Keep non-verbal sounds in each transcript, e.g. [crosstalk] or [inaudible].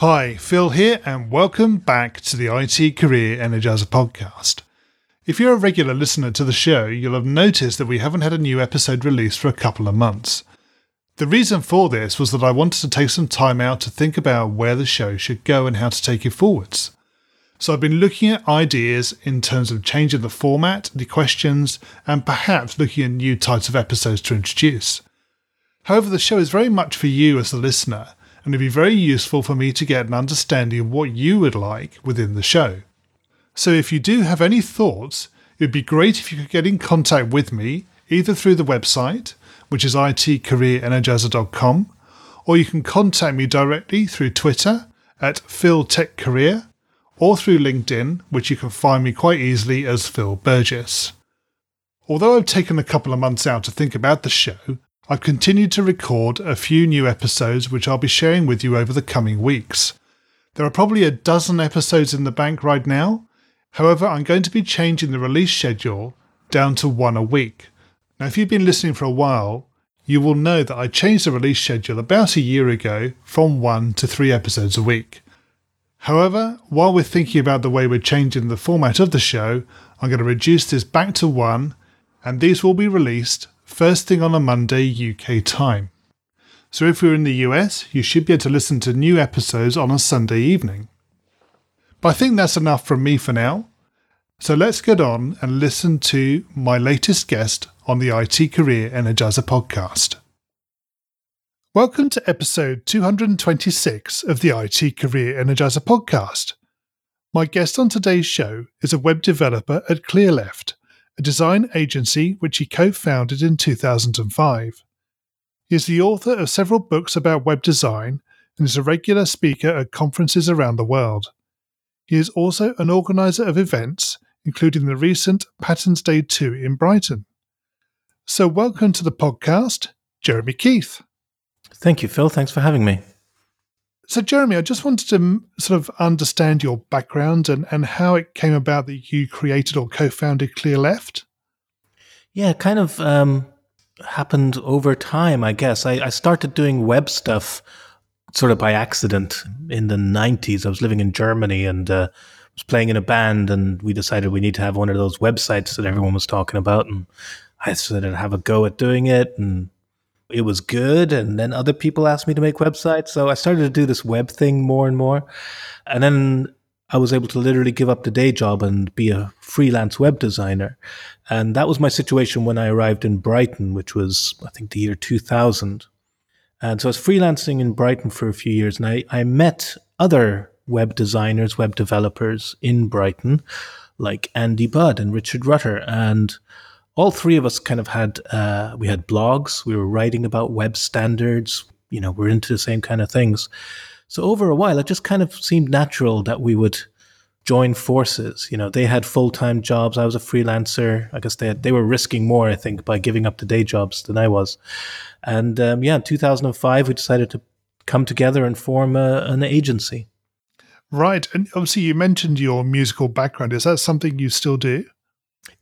Hi, Phil here, and welcome back to the IT Career Energizer podcast. If you're a regular listener to the show, you'll have noticed that we haven't had a new episode released for a couple of months. The reason for this was that I wanted to take some time out to think about where the show should go and how to take it forwards. So I've been looking at ideas in terms of changing the format, the questions, and perhaps looking at new types of episodes to introduce. However, the show is very much for you as the listener, and it'd be very useful for me to get an understanding of what you would like within the show. So if you do have any thoughts, it'd be great if you could get in contact with me either through the website, which is itcareerenergizer.com, or you can contact me directly through Twitter at PhilTechCareer or through LinkedIn, which you can find me quite easily as Phil Burgess. Although I've taken a couple of months out to think about the show, I've continued to record a few new episodes which I'll be sharing with you over the coming weeks. There are probably a dozen episodes in the bank right now. However, I'm going to be changing the release schedule down to one a week. Now, if you've been listening for a while, you will know that I changed the release schedule about a year ago from one to three episodes a week. However, while we're thinking about the way we're changing the format of the show, I'm going to reduce this back to one, and these will be released first thing on a Monday UK time. So if you're in the US, you should be able to listen to new episodes on a Sunday evening. But I think that's enough from me for now. So let's get on and listen to my latest guest on the IT Career Energizer podcast. Welcome to episode 226 of the IT Career Energizer podcast. My guest on today's show is a web developer at Clearleft, a design agency which he co founded in 2005. He is the author of several books about web design and is a regular speaker at conferences around the world. He is also an organizer of events, including the recent Patterns Day 2 in Brighton. So, welcome to the podcast, Jeremy Keith. Thank you, Phil. Thanks for having me. So, Jeremy, I just wanted to sort of understand your background and, and how it came about that you created or co founded Clearleft. Yeah, it kind of um, happened over time, I guess. I, I, started doing web stuff sort of by accident in the 90s. I was living in Germany and uh, was playing in a band, and we decided we need to have one of those websites that everyone was talking about. And I started to have a go at doing it. And it was good. And then other people asked me to make websites. So I started to do this web thing more and more. And then I was able to literally give up the day job and be a freelance web designer. And that was my situation when I arrived in Brighton, which was, I think, the year 2000. And so I was freelancing in Brighton for a few years and I, I met other web designers, web developers in Brighton, like Andy Budd and Richard Rutter. And all three of us kind of had uh, we had blogs. We were writing about web standards. You know, we're into the same kind of things. So over a while, it just kind of seemed natural that we would join forces. You know, they had full time jobs. I was a freelancer. I guess they had, they were risking more, I think, by giving up the day jobs than I was. And um, yeah, in 2005, we decided to come together and form a, an agency. Right, and obviously you mentioned your musical background. Is that something you still do?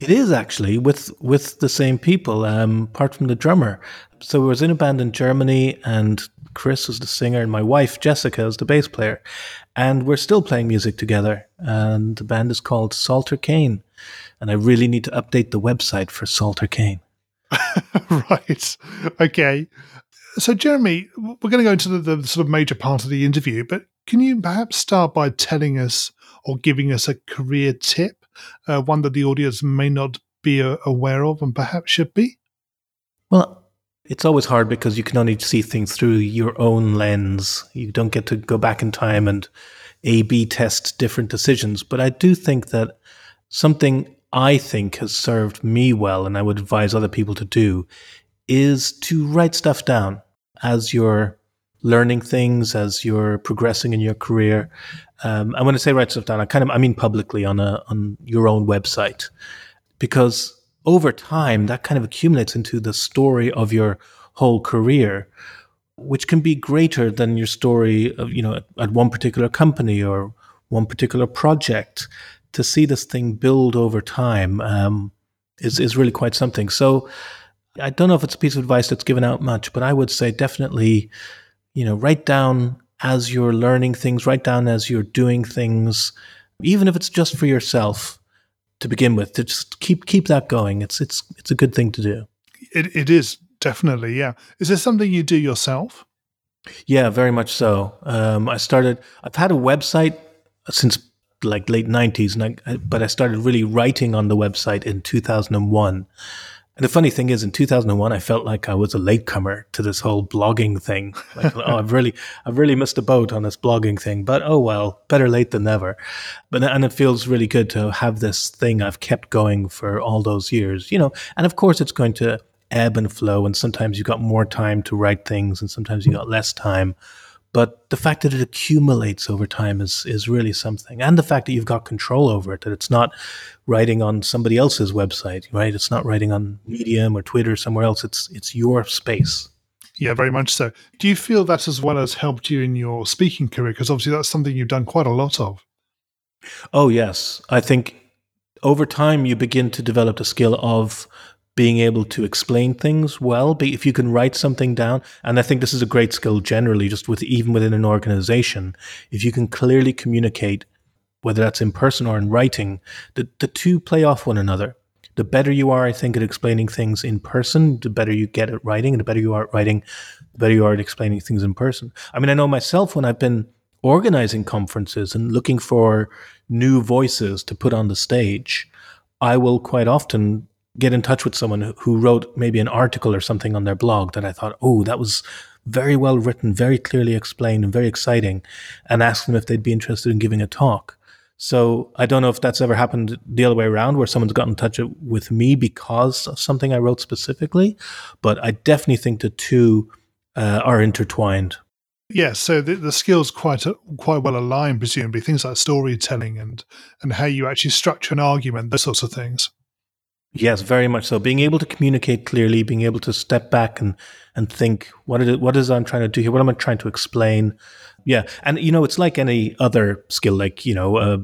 It is actually with with the same people, um, apart from the drummer. So I was in a band in Germany, and Chris was the singer, and my wife Jessica is the bass player, and we're still playing music together. And the band is called Salter Kane, and I really need to update the website for Salter Kane. [laughs] right. Okay. So, Jeremy, we're going to go into the, the, sort of major part of the interview, but can you perhaps start by telling us or giving us a career tip uh, one that the audience may not be uh, aware of and perhaps should be? Well, it's always hard because you can only see things through your own lens. You don't get to go back in time and A B test different decisions. But I do think that something I think has served me well and I would advise other people to do is to write stuff down as you're learning things, as you're progressing in your career. Um, and when I say write stuff down, I kind of I mean publicly on a on your own website, because over time that kind of accumulates into the story of your whole career, which can be greater than your story of you know at, at one particular company or one particular project. To see this thing build over time um, is is really quite something. So. I don't know if it's a piece of advice that's given out much, but I would say definitely, you know, write down as you're learning things, write down as you're doing things, even if it's just for yourself to begin with. To just keep keep that going. It's it's it's a good thing to do. It it is definitely yeah. Is this something you do yourself? Yeah, very much so. Um, I started. I've had a website since like late '90s, and I, but I started really writing on the website in 2001. And the funny thing is, in 2001, I felt like I was a latecomer to this whole blogging thing. Like, [laughs] oh, I've really, I've really missed a boat on this blogging thing. But oh well, better late than never. But and it feels really good to have this thing I've kept going for all those years. You know, and of course, it's going to ebb and flow. And sometimes you've got more time to write things, and sometimes you got less time. But the fact that it accumulates over time is is really something, and the fact that you've got control over it. That it's not writing on somebody else's website, right? It's not writing on Medium or Twitter or somewhere else. It's it's your space. Yeah, very much so. Do you feel that as well as helped you in your speaking career? Because obviously that's something you've done quite a lot of. Oh yes, I think over time you begin to develop the skill of being able to explain things well. But if you can write something down, and I think this is a great skill generally, just with even within an organization, if you can clearly communicate, whether that's in person or in writing, the, the two play off one another. The better you are, I think, at explaining things in person, the better you get at writing, and the better you are at writing, the better you are at explaining things in person. I mean, I know myself when I've been organizing conferences and looking for new voices to put on the stage, I will quite often get in touch with someone who wrote maybe an article or something on their blog that I thought, oh, that was very well written, very clearly explained, and very exciting, and ask them if they'd be interested in giving a talk. So I don't know if that's ever happened the other way around, where someone's gotten in touch with me because of something I wrote specifically, but I definitely think the two uh, are intertwined. Yeah, so the, the skills quite quite well aligned, presumably things like storytelling and and how you actually structure an argument, those sorts of things. Yes, very much so. Being able to communicate clearly, being able to step back and and think what is it, what is I'm trying to do here? What am I trying to explain? Yeah, and you know, it's like any other skill, like you know, uh,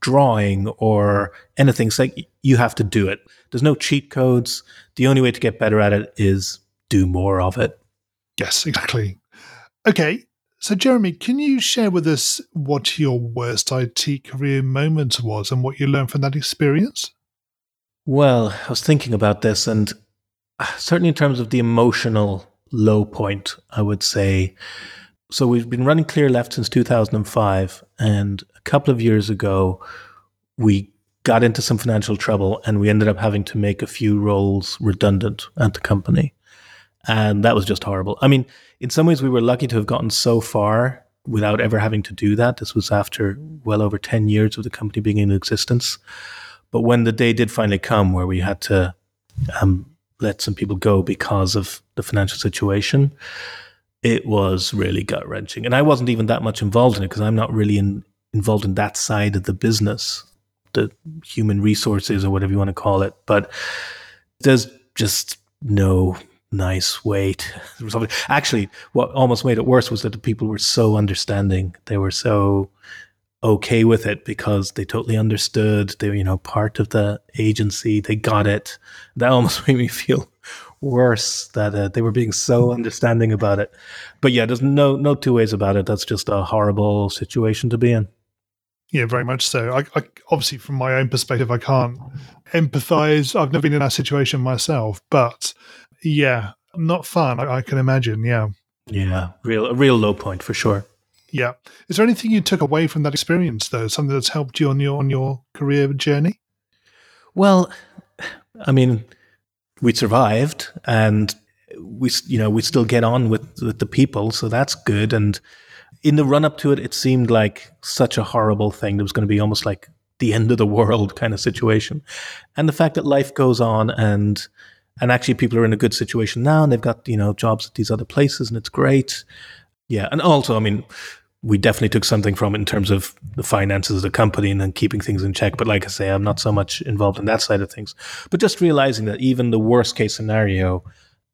drawing or anything. It's like you have to do it. There's no cheat codes. The only way to get better at it is do more of it. Yes, exactly. Okay, so Jeremy, can you share with us what your worst IT career moment was and what you learned from that experience? Well, I was thinking about this, and uh, certainly in terms of the emotional low point, I would say. So we've been running Clearleft since 2005, and a couple of years ago, we got into some financial trouble, and we ended up having to make a few roles redundant at the company, and that was just horrible. I mean, in some ways, we were lucky to have gotten so far without ever having to do that. This was after well over 10 years of the company being in existence. But when the day did finally come where we had to um, let some people go because of the financial situation, it was really gut wrenching. And I wasn't even that much involved in it because I'm not really in, involved in that side of the business, the human resources or whatever you want to call it. But there's just no nice way to [laughs] resolve it. Actually, what almost made it worse was that the people were so understanding. They were so okay with it because they totally understood. They were, you know, part of the agency. They got it. That almost [laughs] made me feel worse that uh, they were being so understanding about it. But yeah, there's no no two ways about it. That's just a horrible situation to be in. Yeah, very much so. I, I, obviously, from my own perspective, I can't empathize. I've never been in that situation myself, but yeah, not fun. I, I can imagine. Yeah, yeah, real a real low point for sure. Yeah. Is there anything you took away from that experience, though? Something that's helped you on your on your career journey? Well, I mean, we survived, and we you know we still get on with with the people, so that's good. And in the run up to it, it seemed like such a horrible thing. There was going to be almost like the end of the world kind of situation, and the fact that life goes on and and actually people are in a good situation now and they've got you know jobs at these other places and it's great Yeah, and also, I mean, we definitely took something from it in terms of the finances of the company and then keeping things in check. But like I say, I'm not so much involved in that side of things. But just realizing that even the worst case scenario,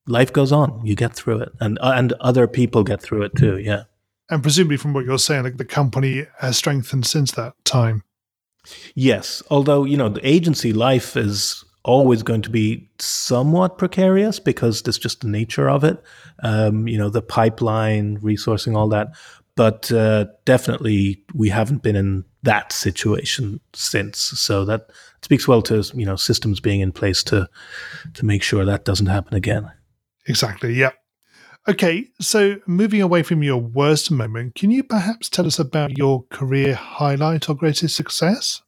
life goes on. You get through it, and uh, and other people get through it too. Yeah. And presumably, from what you're saying, like the company has strengthened since that time. Yes, although you know the agency life is always going to be somewhat precarious because that's just the nature of it. Um, you know, the pipeline, resourcing, all that. But uh, definitely, we haven't been in that situation since. So that speaks well to you know systems being in place to to make sure that doesn't happen again. Exactly. Yeah. Okay, so moving away from your worst moment, can you perhaps tell us about your career highlight or greatest success?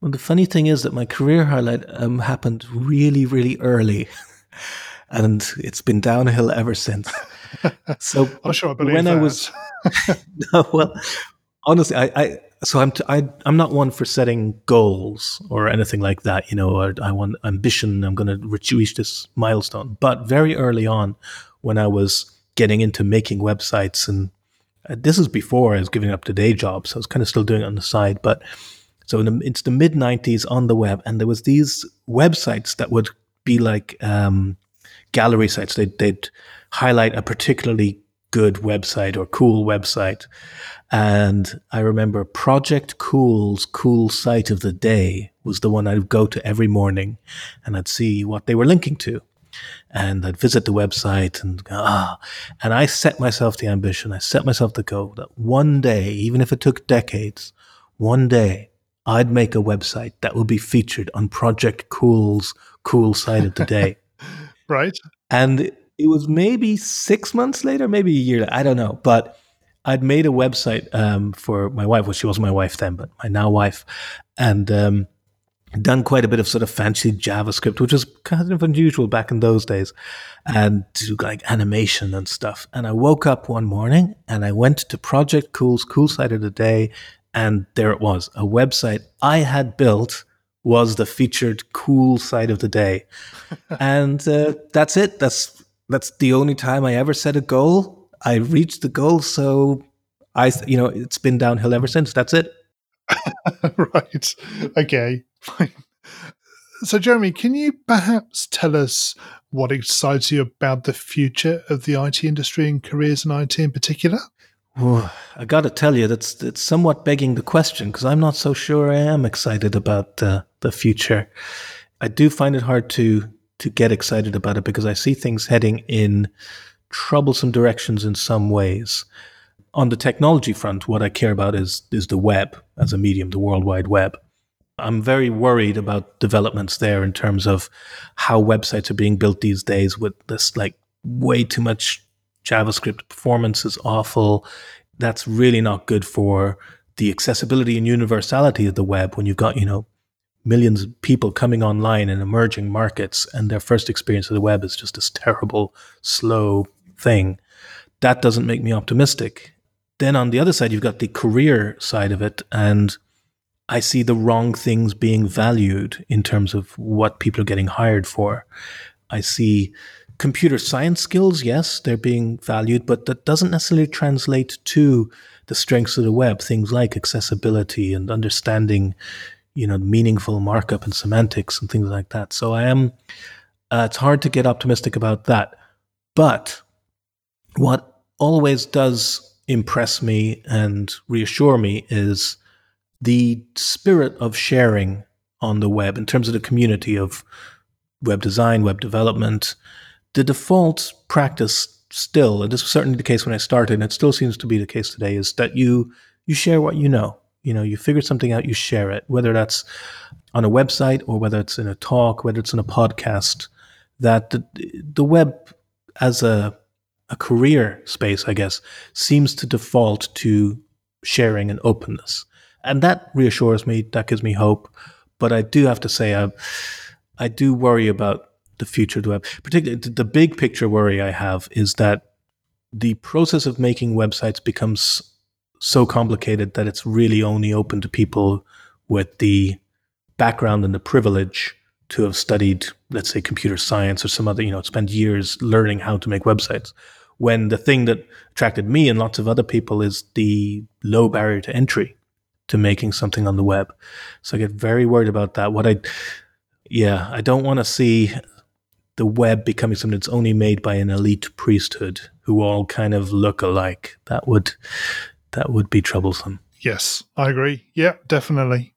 Well, the funny thing is that my career highlight um, happened really, really early, [laughs] and it's been downhill ever since. [laughs] So, I'm sure I believe when that. I was, [laughs] no, well, honestly, I, I so I'm t- I, I'm not one for setting goals or anything like that. You know, or I want ambition. I'm going to reach, reach this milestone. But very early on, when I was getting into making websites, and uh, this is before I was giving up the day job, so I was kind of still doing it on the side. But so the, it's the mid '90s on the web, and there was these websites that would be like um, gallery sites. They'd, they'd highlight a particularly good website or cool website. And I remember Project Cool's cool site of the day was the one I'd go to every morning and I'd see what they were linking to. And I'd visit the website and go, ah, and I set myself the ambition, I set myself the goal that one day, even if it took decades, one day I'd make a website that would be featured on Project Cool's cool Site of the day. [laughs] right. And it was maybe six months later, maybe a year. I don't know, but I'd made a website um, for my wife. Well, she wasn't my wife then, but my now wife, and um, done quite a bit of sort of fancy JavaScript, which was kind of unusual back in those days, and do like animation and stuff. And I woke up one morning and I went to Project Cool's Cool Site of the Day, and there it was, a website I had built was the featured cool site of the day, [laughs] and uh, that's it. That's that's the only time I ever set a goal. I reached the goal, so I, you know, it's been downhill ever since. That's it. [laughs] right. Okay. [laughs] So, Jeremy, can you perhaps tell us what excites you about the future of the IT industry and careers in IT in particular? Ooh, I got to tell you, that's it's somewhat begging the question because I'm not so sure I am excited about uh, the future. I do find it hard to to get excited about it because I see things heading in troublesome directions in some ways. On the technology front, what I care about is is the web as a medium, the World Wide Web. I'm very worried about developments there in terms of how websites are being built these days with this like way too much JavaScript. Performance is awful. That's really not good for the accessibility and universality of the web when you've got, you know, millions of people coming online in emerging markets and their first experience of the web is just this terrible, slow thing. That doesn't make me optimistic. Then on the other side, you've got the career side of it, and I see the wrong things being valued in terms of what people are getting hired for. I see computer science skills, yes, they're being valued, but that doesn't necessarily translate to the strengths of the web, things like accessibility and understanding, you know, meaningful markup and semantics and things like that. So I am, uh, it's hard to get optimistic about that. But what always does impress me and reassure me is the spirit of sharing on the web in terms of the community of web design, web development. The default practice still, and this was certainly the case when I started, and it still seems to be the case today, is that you you share what you know. You know, you figure something out, you share it, whether that's on a website or whether it's in a talk, whether it's in a podcast. That the, the web as a a career space, I guess, seems to default to sharing and openness. And that reassures me, that gives me hope. But I do have to say, I, I do worry about the future of the web. Particularly, the big picture worry I have is that the process of making websites becomes so complicated that it's really only open to people with the background and the privilege to have studied, let's say, computer science or some other, you know, spend years learning how to make websites. when the thing that attracted me and lots of other people is the low barrier to entry to making something on the web. So I get very worried about that. What I, yeah, I don't want to see the web becoming something that's only made by an elite priesthood who all kind of look alike. That would, that would be troublesome. Yes, I agree. Yeah, definitely.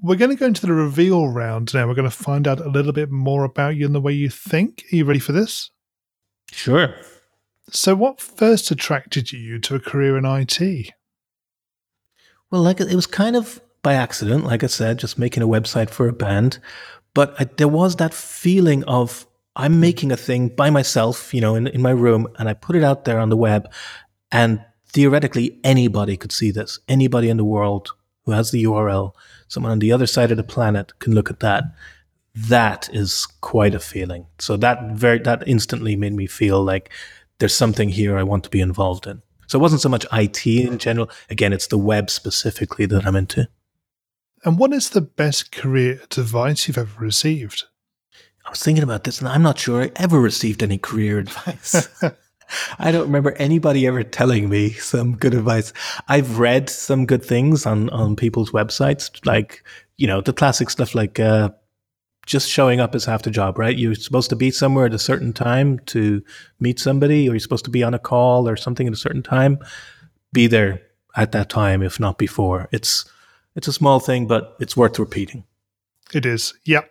We're going to go into the reveal round now. We're going to find out a little bit more about you and the way you think. Are you ready for this? Sure. So, what first attracted you to a career in IT? Well, like it was kind of by accident, like I said, just making a website for a band. But I, there was that feeling of I'm hmm. making a thing by myself, you know, in, in my room, and I put it out there on the web, and theoretically anybody could see this. Anybody in the world who has the URL, someone on the other side of the planet can look at that. That is quite a feeling. So that very that instantly made me feel like there's something here I want to be involved in. So it wasn't so much IT in general. Again, it's the web specifically that I'm into. And what is the best career advice you've ever received? I was thinking about this and I'm not sure I ever received any career [laughs] advice. I don't remember anybody ever telling me some good advice. I've read some good things on, on people's websites, like, you know, the classic stuff like uh, just showing up is half the job, right? You're supposed to be somewhere at a certain time to meet somebody, or you're supposed to be on a call or something at a certain time. Be there at that time, if not before. It's it's a small thing, but it's worth repeating. It is, Yeah.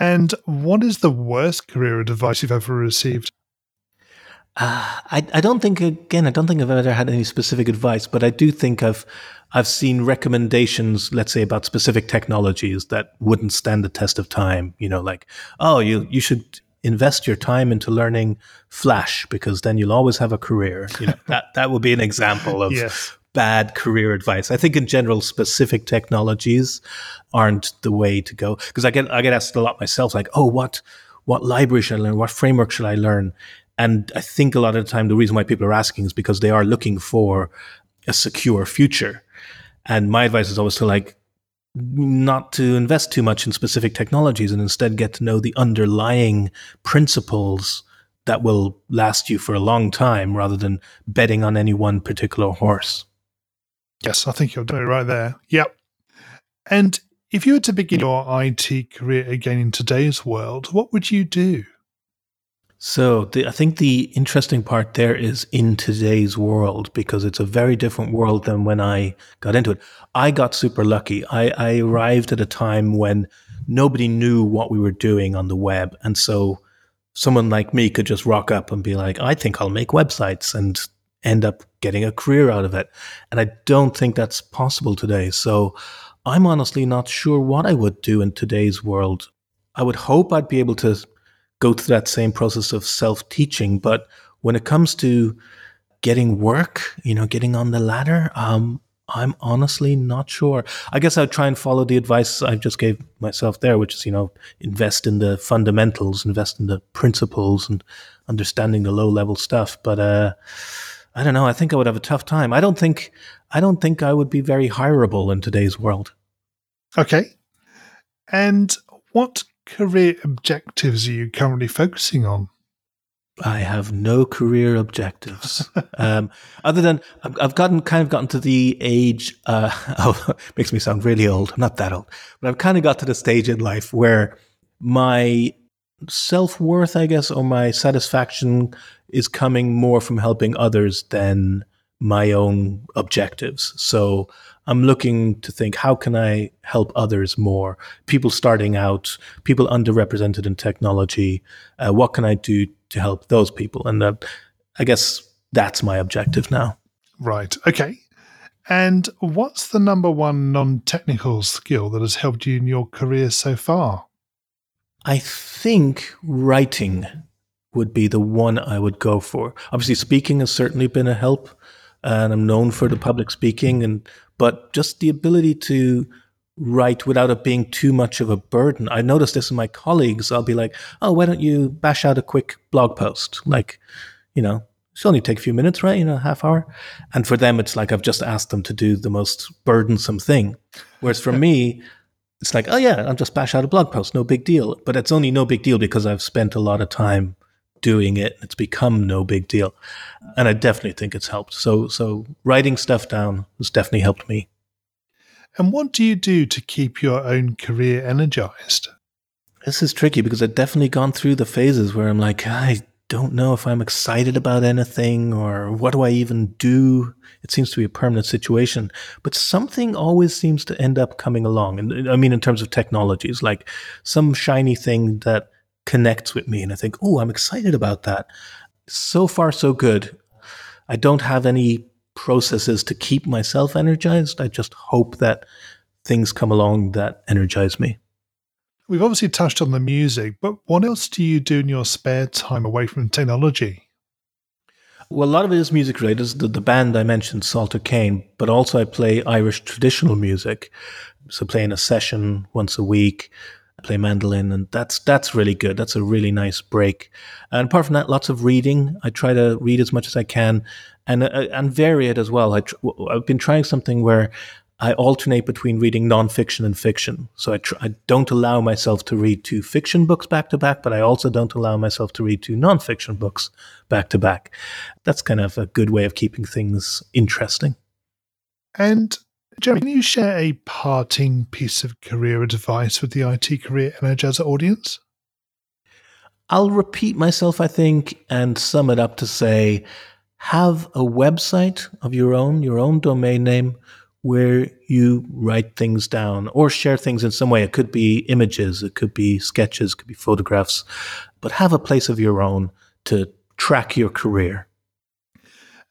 And what is the worst career advice you've ever received? Uh, I, I don't think again I don't think I've ever had any specific advice, but I do think I've I've seen recommendations, let's say about specific technologies that wouldn't stand the test of time. You know, like oh you you should invest your time into learning Flash because then you'll always have a career. You know that that would be an example of [laughs] yes. Bad career advice. I think in general, specific technologies aren't the way to go because I get I get asked a lot myself, like oh what what library should I learn? What framework should I learn? And I think a lot of the time, the reason why people are asking is because they are looking for a secure future. And my advice is always to like, not to invest too much in specific technologies and instead get to know the underlying principles that will last you for a long time rather than betting on any one particular horse. Yes, I think you're doing it right there. Yep. And if you were to begin your IT career again in today's world, what would you do? So the, I think the interesting part there is in today's world because it's a very different world than when I got into it. I got super lucky. I, I arrived at a time when nobody knew what we were doing on the web, and so someone like me could just rock up and be like, "I think I'll make websites," and end up getting a career out of it. And I don't think that's possible today. So I'm honestly not sure what I would do in today's world. I would hope I'd be able to go through that same process of self teaching. But when it comes to getting work, you know, getting on the ladder, um, I'm honestly not sure. I guess I'd try and follow the advice I just gave myself there, which is, you know, invest in the fundamentals, invest in the principles and understanding the low level stuff. But, uh, I don't know. I think I would have a tough time. I don't think, I don't think I would be very hireable in today's world. Okay. And what career objectives are you currently focusing on? I have no career objectives, [laughs] um, other than I've, I've, gotten kind of gotten to the age. Uh, [laughs] oh, makes me sound really old. I'm not that old, but I've kind of got to the stage in life where my self worth, I guess, or my satisfaction is coming more from helping others than my own objectives. So I'm looking to think how can I help others more? People starting out, people underrepresented in technology. Uh, what can I do to help those people? And I guess that's my objective now. Right. Okay. And what's the number one non technical skill that has helped you in your career so far? I think writing would be the one I would go for. Obviously, speaking has certainly been a help, and I'm known for the public speaking and but just the ability to write without it being too much of a burden. I notice this in my colleagues. I'll be like, oh, why don't you bash out a quick blog post? Like, you know, it's only take a few minutes, right? You know, half hour. And for them, it's like I've just asked them to do the most burdensome thing. Whereas for [laughs] me, it's like, oh yeah, I'll just bash out a blog post, no big deal. But it's only no big deal because I've spent a lot of time doing it. It's become no big deal. And I definitely think it's helped. So, so writing stuff down has definitely helped me. And what do you do to keep your own career energized? This is tricky because I've definitely gone through the phases where I'm like, I don't know if I'm excited about anything or what do I even do. It seems to be a permanent situation, but something always seems to end up coming along. And I mean, in terms of technologies, like some shiny thing that connects with me. And I think, oh, I'm excited about that. So far, so good. I don't have any processes to keep myself energized. I just hope that things come along that energize me. We've obviously touched on the music, but what else do you do in your spare time away from technology? Well, a lot of it is music related. The, the band I mentioned, Salter Kane, but also I play Irish traditional music. So playing a session once a week, play mandolin, and that's that's really good. That's a really nice break. And apart from that, lots of reading. I try to read as much as I can, and uh, and vary it as well. I tr- I've been trying something where I alternate between reading nonfiction and fiction. So I, tr- I don't allow myself to read two fiction books back to back, but I also don't allow myself to read two nonfiction books back to back. That's kind of a good way of keeping things interesting. And Jeremy, can you share a parting piece of career advice with the IT Career Energizer audience? I'll repeat myself, I think, and sum it up to say have a website of your own, your own domain name, where you write things down or share things in some way. It could be images, it could be sketches, it could be photographs, but have a place of your own to track your career.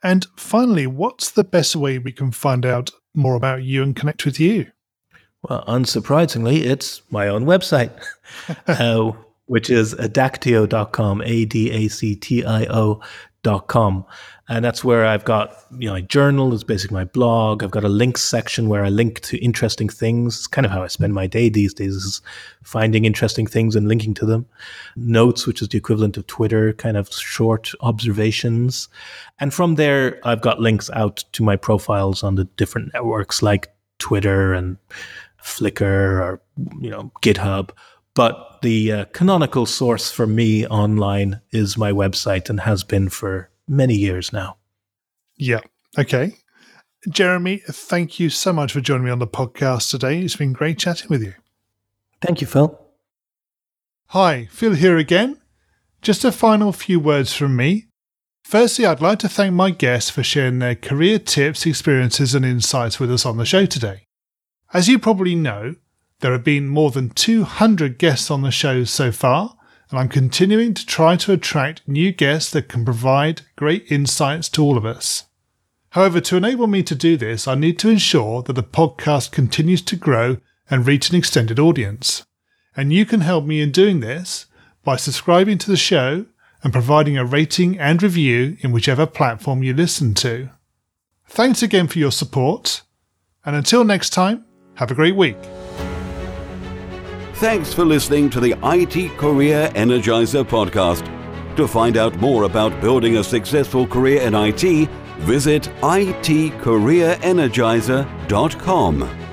And finally, what's the best way we can find out more about you and connect with you? Well, unsurprisingly, it's my own website, [laughs] uh, which is adactio.com, A D A C T I O.com. And that's where I've got, you know, my journal is basically my blog. I've got a links section where I link to interesting things. It's kind of how I spend my day these days is finding interesting things and linking to them. Notes, which is the equivalent of Twitter, kind of short observations. And from there, I've got links out to my profiles on the different networks like Twitter and Flickr or, you know, GitHub. But the uh, canonical source for me online is my website and has been for many years now. Yeah. Okay. Jeremy, thank you so much for joining me on the podcast today. It's been great chatting with you. Thank you, Phil. Hi, Phil here again. Just a final few words from me. Firstly, I'd like to thank my guests for sharing their career tips, experiences, and insights with us on the show today. As you probably know, there have been more than 200 guests on the show so far, and I'm continuing to try to attract new guests that can provide great insights to all of us. However, to enable me to do this, I need to ensure that the podcast continues to grow and reach an extended audience. And you can help me in doing this by subscribing to the show and providing a rating and review in whichever platform you listen to. Thanks again for your support, and until next time, have a great week. Thanks for listening to the IT Career Energizer podcast. To find out more about building a successful career in IT, visit itcareerenergizer.com.